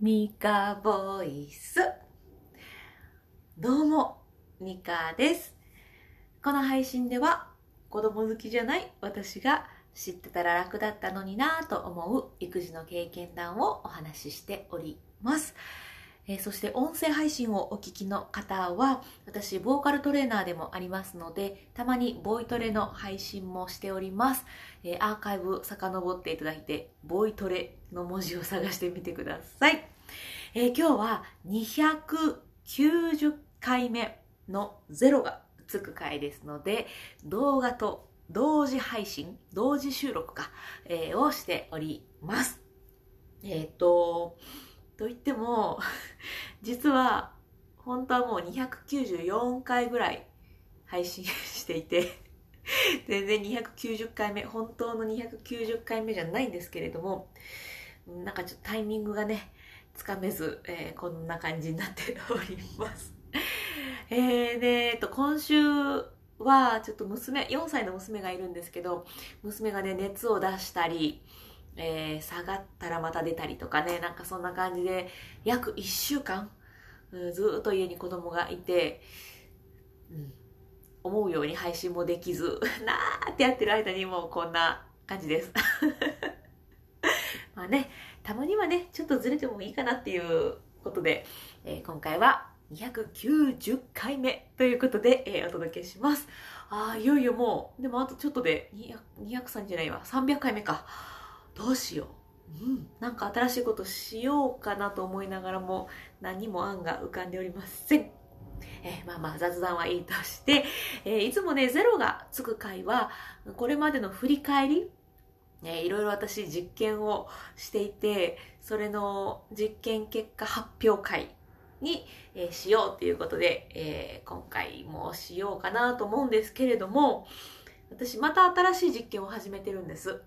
ミカボイス。どうも、ミカです。この配信では、子供好きじゃない私が知ってたら楽だったのになぁと思う育児の経験談をお話ししております。えーそして音声配信をお聞きの方は、私、ボーカルトレーナーでもありますので、たまにボイトレの配信もしております。えーアーカイブ遡っていただいて、ボイトレの文字を探してみてください。えー今日は290回目の0がつく回ですので、動画と同時配信、同時収録か、えをしております。えっ、と、と言っても、実は、本当はもう294回ぐらい配信していて、全然290回目、本当の290回目じゃないんですけれども、なんかちょっとタイミングがね、つかめず、えーこんな感じになっております。えー、で、えっと、今週は、ちょっと娘、4歳の娘がいるんですけど、娘がね、熱を出したり、えー下がったらまた出たりとかね、なんかそんな感じで、約1週間、ずっと家に子供がいて、うん、思うように配信もできず、なーってやってる間にもうこんな感じです。まあね、たまにはね、ちょっとずれてもいいかなっていうことで、えー今回は290回目ということで、えーお届けします。ああ、いよいよもう、でもあとちょっとで200 203じゃないわ、300回目か。どうしよう。うん、なんか新しいことしようかなと思いながらも何も案が浮かんでおりません。えーまあまあ雑談はいいとして、えーいつもね、ゼロがつく回は、これまでの振り返り、えーいろいろ私実験をしていて、それの実験結果発表会に、えーしようということで、えー今回もしようかなと思うんですけれども、私また新しい実験を始めてるんです。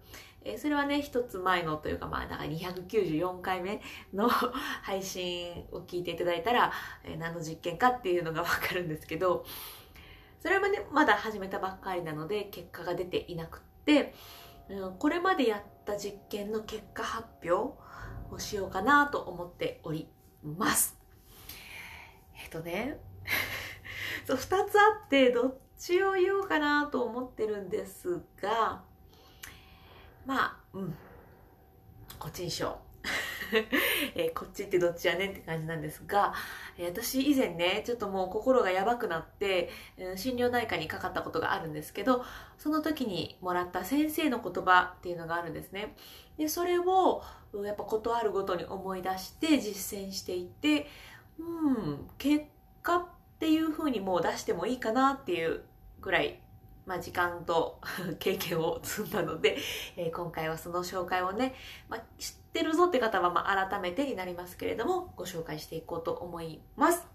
えーそれはね、一つ前のというか、まあ、だから294回目の 配信を聞いていただいたら、えー何の実験かっていうのがわかるんですけど、それはね、まだ始めたばっかりなので、結果が出ていなくって、うんこれまでやった実験の結果発表をしようかなと思っております。えっとね、そう、二つあって、どっちを言おうかなと思ってるんですが、まあ、うん、こっちにしよう。えーこっちってどっちやねんって感じなんですが、えー私以前ね、ちょっともう心がやばくなって、うん心療内科にかかったことがあるんですけど、その時にもらった先生の言葉っていうのがあるんですね。で、それを、うやっぱことあるごとに思い出して実践していって、うん、結果っていう風にもう出してもいいかなっていうぐらい、まあ時間と 経験を積んだので、えー今回はその紹介をね、まあ、知ってるぞって方はまあ改めてになりますけれども、ご紹介していこうと思います。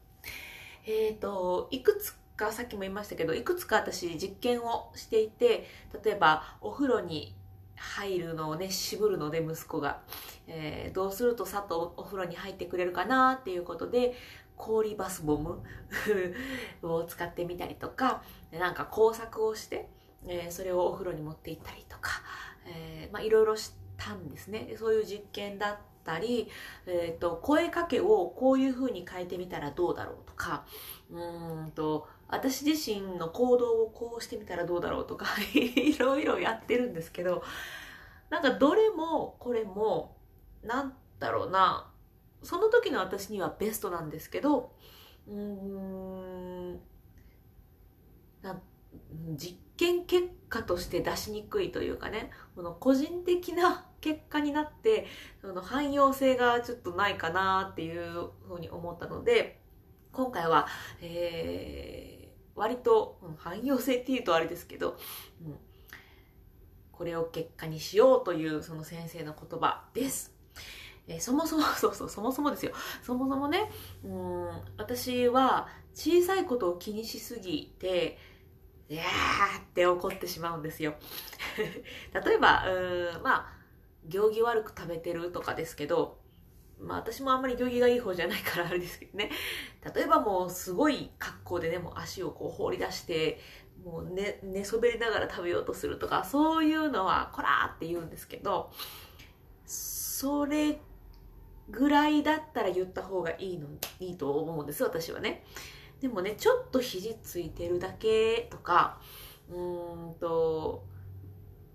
えっ、と、いくつか、さっきも言いましたけど、いくつか私実験をしていて、例えばお風呂に入るのをね、渋るので息子が、えーどうするとさっとお風呂に入ってくれるかなっていうことで、氷バスボム を使ってみたりとか、なんか工作をして、えーそれをお風呂に持って行ったりとか、えーまあいろいろしたんですね。そういう実験だったり、えー、と声かけをこういう風に変えてみたらどうだろうとかうんと私自身の行動をこうしてみたらどうだろうとか いろいろやってるんですけどなんかどれもこれもなんだろうなその時の私にはベストなんですけどうーんな実験結果として出しにくいというかねこの個人的な結果になってその汎用性がちょっとないかなっていうふうに思ったので今回は、えー割と、うん汎用性っていうとあれですけど、うんこれを結果にしようというその先生の言葉です。えーそもそも、そうそう、そもそもですよ。そもそもね、うん、私は小さいことを気にしすぎて、いやーって怒ってしまうんですよ。例えば、うん、まあ、行儀悪く食べてるとかですけど、まあ私もあんまり行儀がいい方じゃないからあれですけどね。例えばもうすごい格好でね、もう足をこう放り出して、もう寝、寝そべりながら食べようとするとか、そういうのは、こらーって言うんですけど、それぐらいだったら言った方がいいのいいと思うんです私はねでもねちょっと肘ついてるだけとかうーんと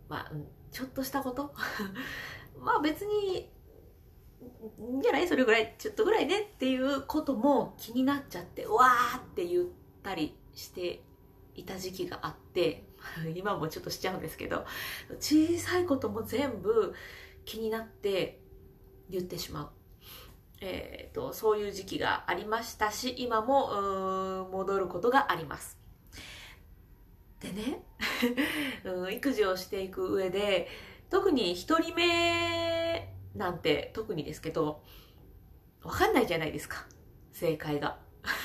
まあちょっとしたこと？まあ別にいいんじゃない？それぐらいちょっとぐらいねっていうことも気になっちゃってわーって言ったりしていた時期があって 今もちょっとしちゃうんですけど小さいことも全部気になって言ってしまう。えーと、そういう時期がありましたし今も戻ることがありますでね 育児をしていく上で特に1人目なんて特にですけど分かんないじゃないですか。正解が。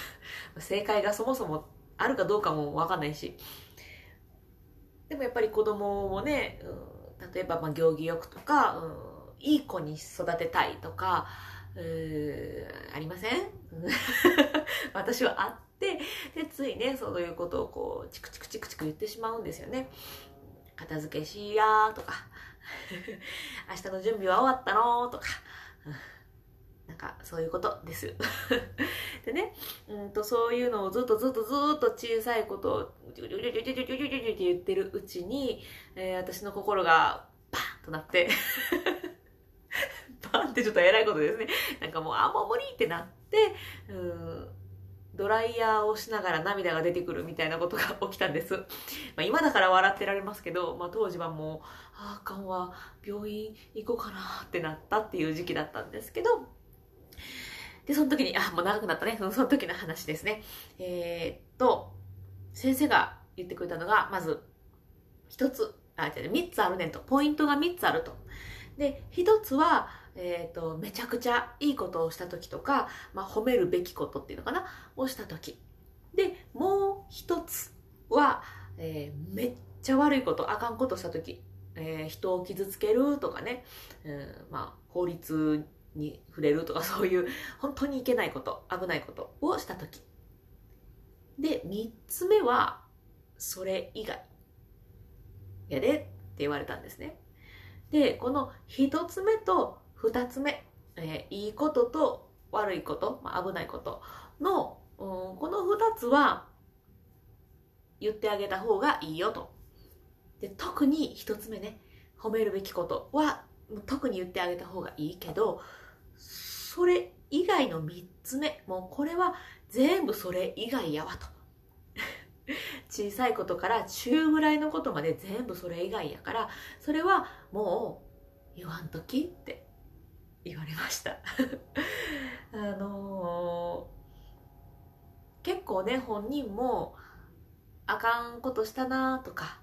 正解がそもそもあるかどうかも分かんないし。でもやっぱり子供もね、例えばまあ行儀よくとか、いい子に育てたいとか、ありません？私はあってでついねそういうことをこうチクチクチクチク言ってしまうんですよね。片付けしやとか 明日の準備は終わったのとかなんかそういうことです でね、うんとそういうのをずっとずっとずっと小さいことを言ってるうちに、えー、私の心がパンとなってパンってちょっと偉いことですね。なんかもう、あ、もう無理ってなって、うん、ドライヤーをしながら涙が出てくるみたいなことが起きたんです。まあ、今だから笑ってられますけど、まあ、当時はもう、ああかんわ、病院行こうかなってなったっていう時期だったんですけど、で、その時に、あ、もう長くなったね。その時の話ですね。えー、っと、先生が言ってくれたのが、まず、一つ、あ、じゃ三つあるねんと。ポイントが三つあると。で、一つは、え、ー、と、めちゃくちゃいいことをした時とか、まあ、褒めるべきことっていうのかな、をした時。で、もう一つは、えー、めっちゃ悪いこと、あかんことした時、えー、人を傷つけるとかね、えー、まあ、法律に触れるとか そういう本当にいけないこと、危ないことをした時。で、三つ目は、それ以外。やでって言われたんですね。で、この一つ目と2つ目、えー、いいことと悪いこと、まあ、危ないことの、うん、この2つは言ってあげた方がいいよと。で特に1つ目ね、褒めるべきことは特に言ってあげた方がいいけど、それ以外の3つ目、もうこれは全部それ以外やわと。小さいことから中ぐらいのことまで全部それ以外やから、それはもう言わんときって言われました。あのー、結構ね本人もあかんことしたなとか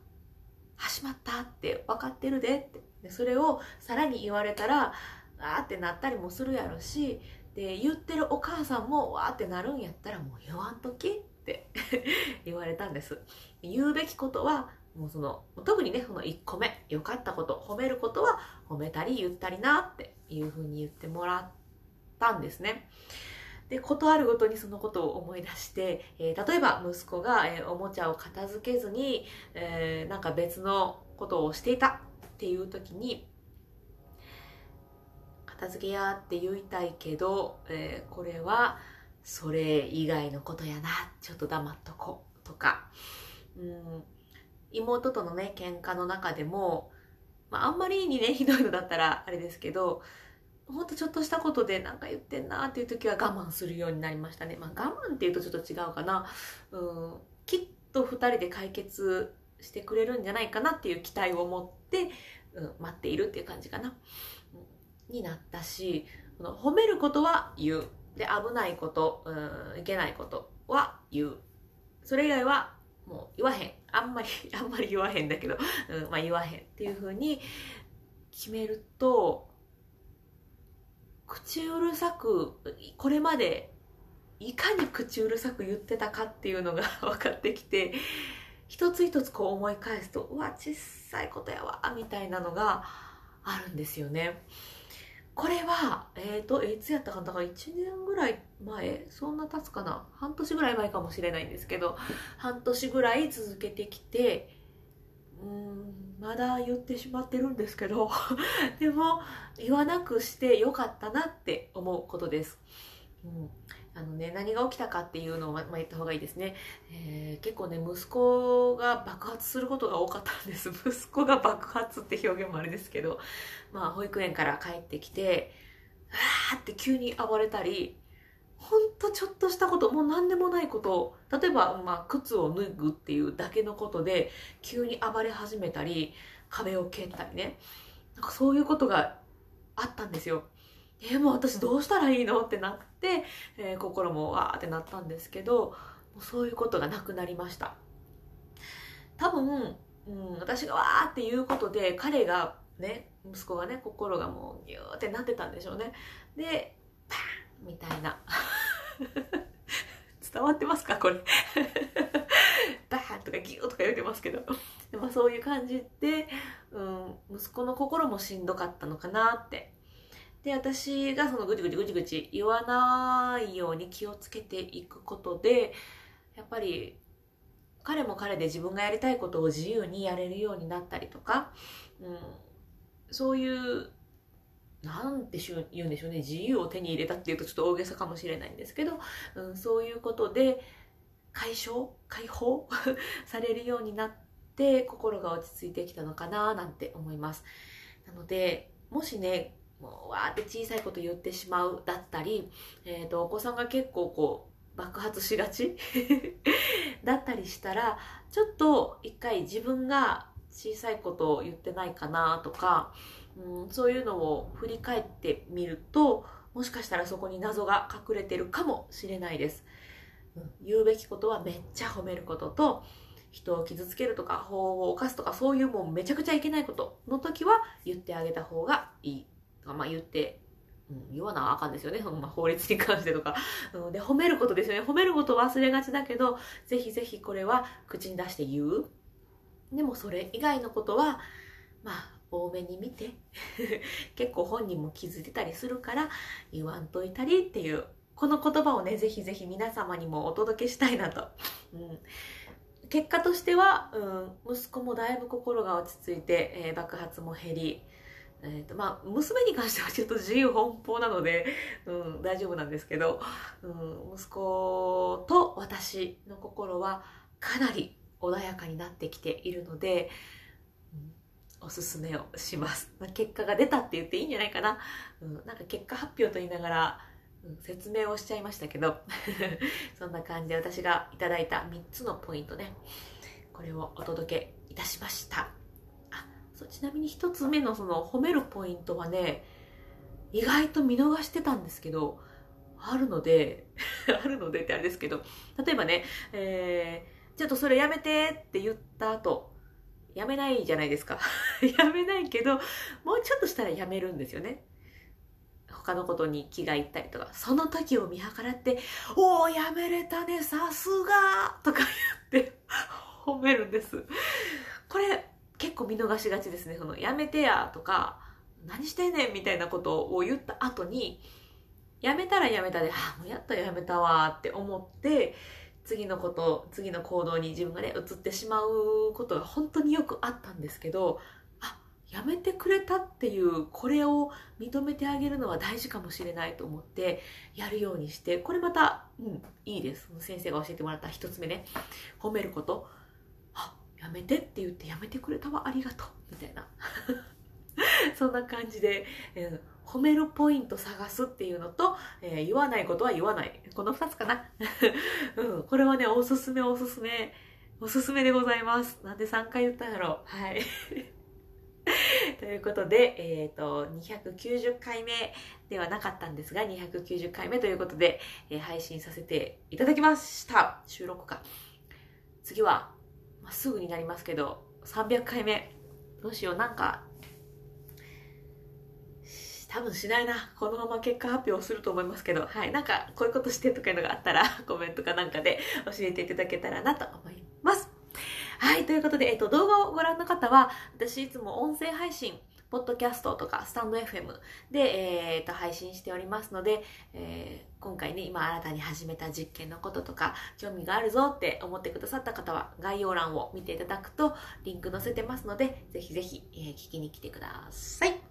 始まったって分かってるでって。でそれをさらに言われたらあーってなったりもするやろしで言ってるお母さんもわーってなるんやったらもう言わんときって 言われたんです。言うべきことはもうその特にねその1個目良かったこと褒めることは褒めたり言ったりなっていうふうに言ってもらったんですね。でことあるごとにそのことを思い出して、えー、例えば息子が、えー、おもちゃを片付けずに、えー、なんか別のことをしていたっていう時に片付けやって言いたいけど、えー、これはそれ以外のことやなちょっと黙っとこうとかうん妹とのね、喧嘩の中でも、まあ、んまりにね、ひどいのだったらあれですけど、ほんとちょっとしたことでなんか言ってんなっていう時は我慢するようになりましたね。まあ我慢っていうとちょっと違うかな。うん、きっと二人で解決してくれるんじゃないかなっていう期待を持って、うん、待っているっていう感じかな。うん、になったし、この褒めることは言う。で、危ないこと、うん、いけないことは言う。それ以外はもう言わへん。あんまり、あんまり言わへんだけど、うん、まあ言わへんっていう風に決めると、口うるさく、これまでいかに口うるさく言ってたかっていうのが 分かってきて、一つ一つこう思い返すと、うわ、小さいことやわ、みたいなのがあるんですよね。これは、えっ、ー、と、いつやったかな？だから1年ぐらい前、そんな経つかな？半年ぐらい前かもしれないんですけど、半年ぐらい続けてきて、うんまだ言ってしまってるんですけど でも言わなくしてよかったなって思うことです。うん。あのね、何が起きたかっていうのを、ま、言った方がいいですね、えー、結構ね、息子が爆発することが多かったんです。息子が爆発って表現もあれですけど、まあ、保育園から帰ってきて、あーって急に暴れたり、ほんとちょっとしたこと、もう何でもないこと、例えば、まあ、靴を脱ぐっていうだけのことで、急に暴れ始めたり、壁を蹴ったりね。なんかそういうことがあったんですよ。えー、もう私どうしたらいいの？ってなって、えー、心もわーってなったんですけど、もうそういうことがなくなりました。多分、うん、私がわーっていうことで、彼がね、息子がね、心がもうギューってなってたんでしょうね。で、パーンみたいな。伝わってますか？これ。バーンとかギューとか言うてますけど。でもそういう感じで、うん、息子の心もしんどかったのかなってで、私がそのぐちぐちぐちぐち言わないように気をつけていくことで、やっぱり彼も彼で自分がやりたいことを自由にやれるようになったりとか、うん、そういう、なんて言うんでしょうね、自由を手に入れたっていうとちょっと大げさかもしれないんですけど、うん、そういうことで解消解放 されるようになって心が落ち着いてきたのかななんて思います。なので、もしね、もうわーって小さいこと言ってしまうだったり、えーと、お子さんが結構こう爆発しがち？だったりしたらちょっと一回自分が小さいことを言ってないかなとか、うん、そういうのを振り返ってみるともしかしたらそこに謎が隠れてるかもしれないです、うん、言うべきことはめっちゃ褒めることと人を傷つけるとか法を犯すとかそういうもうめちゃくちゃいけないことの時は言ってあげた方がいい。とか、まあ言って、うん、言わなあかんですよね。まあ、法律に関してとか。うん、で、褒めることですよね。褒めること忘れがちだけど、ぜひぜひこれは口に出して言う。でもそれ以外のことは、まあ、多めに見て 結構本人も気づいてたりするから言わんといたりっていうこの言葉をねぜひぜひ皆様にもお届けしたいなと、うん、結果としては、うん、息子もだいぶ心が落ち着いて、えー、爆発も減りえーとまあ、娘に関してはちょっと自由奔放なので、うん、大丈夫なんですけど、うん、息子と私の心はかなり穏やかになってきているので、うん、おすすめをします。まあ、結果が出たって言っていいんじゃないかな。うん、なんか結果発表と言いながら、うん、説明をしちゃいましたけど、そんな感じで私がいただいた3つのポイントね、これをお届けいたしました。そうちなみに一つ目のその褒めるポイントはね意外と見逃してたんですけどあるので あるのでってあれですけど例えばね、えー、ちょっとそれやめてって言った後やめないじゃないですか。やめないけどもうちょっとしたらやめるんですよね。他のことに気がいったりとか。その時を見計らって「おおやめれたねさすが!」とか言って褒めるんです。これ結構見逃しがちですね。その、やめてやとか、何してんねんみたいなことを言った後に、やめたらやめたで、あ、もうやったらやめたわって思って、次のこと、次の行動に自分がね、移ってしまうことが本当によくあったんですけど、あ、やめてくれたっていう、これを認めてあげるのは大事かもしれないと思って、やるようにして、これまた、うん、いいです。先生が教えてもらった一つ目ね、褒めること。やめてって言ってやめてくれたわありがとう。みたいな。そんな感じで、えー、褒めるポイント探すっていうのと、えー、言わないことは言わない。この2つかな、うん、これはねおすすめおすすめ。おすすめでございます。なんで3回言ったんやろう。はい。ということで、えっ、ー、と、290回目ではなかったんですが、290回目ということで、えー、配信させていただきました。収録か。次は、まあ、すぐになりますけど、300回目。どうしよう、なんか、多分しないな。このまま結果発表すると思いますけど、はい。なんか、こういうことしてとかいうのがあったら、コメントかなんかで教えていただけたらなと思います。はい。ということで、えっ、と、動画をご覧の方は、私いつも音声配信、ポッドキャストとか、スタンド FM で、え、ー、と、配信しておりますので、えー今回ね、今新たに始めた実験のこととか、興味があるぞって思ってくださった方は、概要欄を見ていただくと、リンク載せてますので、ぜひぜひ、えー、聞きに来てください。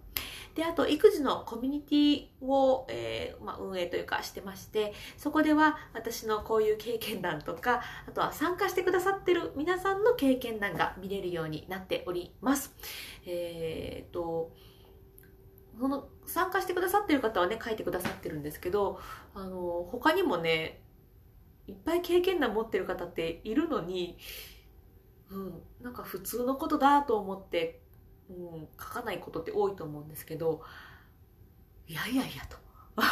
で、あと、育児のコミュニティを、えー、まあ、運営というかしてまして、そこでは私のこういう経験談とか、あとは参加してくださってる皆さんの経験談が見れるようになっております。えー、と、その参加してくださってる方はね書いてくださってるんですけどあの他にもねいっぱい経験談持ってる方っているのに、うん、なんか普通のことだと思ってもう、書かないことって多いと思うんですけどいやいやいやと。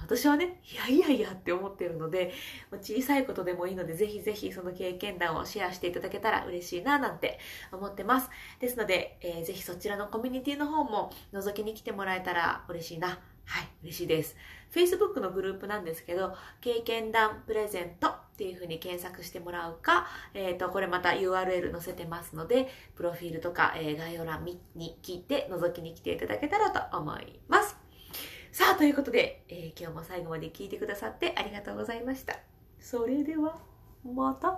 私はねいやいやいやって思ってるので小さいことでもいいのでぜひぜひその経験談をシェアしていただけたら嬉しいななんて思ってます。ですので、えー、ぜひそちらのコミュニティの方も覗きに来てもらえたら嬉しいな。はい、嬉しいです。Facebook のグループなんですけど、経験談プレゼントっていうふうに検索してもらうか、えっ、ー、と、これまた URL 載せてますので、プロフィールとか、えー、概要欄に聞いて覗きに来ていただけたらと思います。さあ、ということで、えー、今日も最後まで聞いてくださってありがとうございました。それでは、また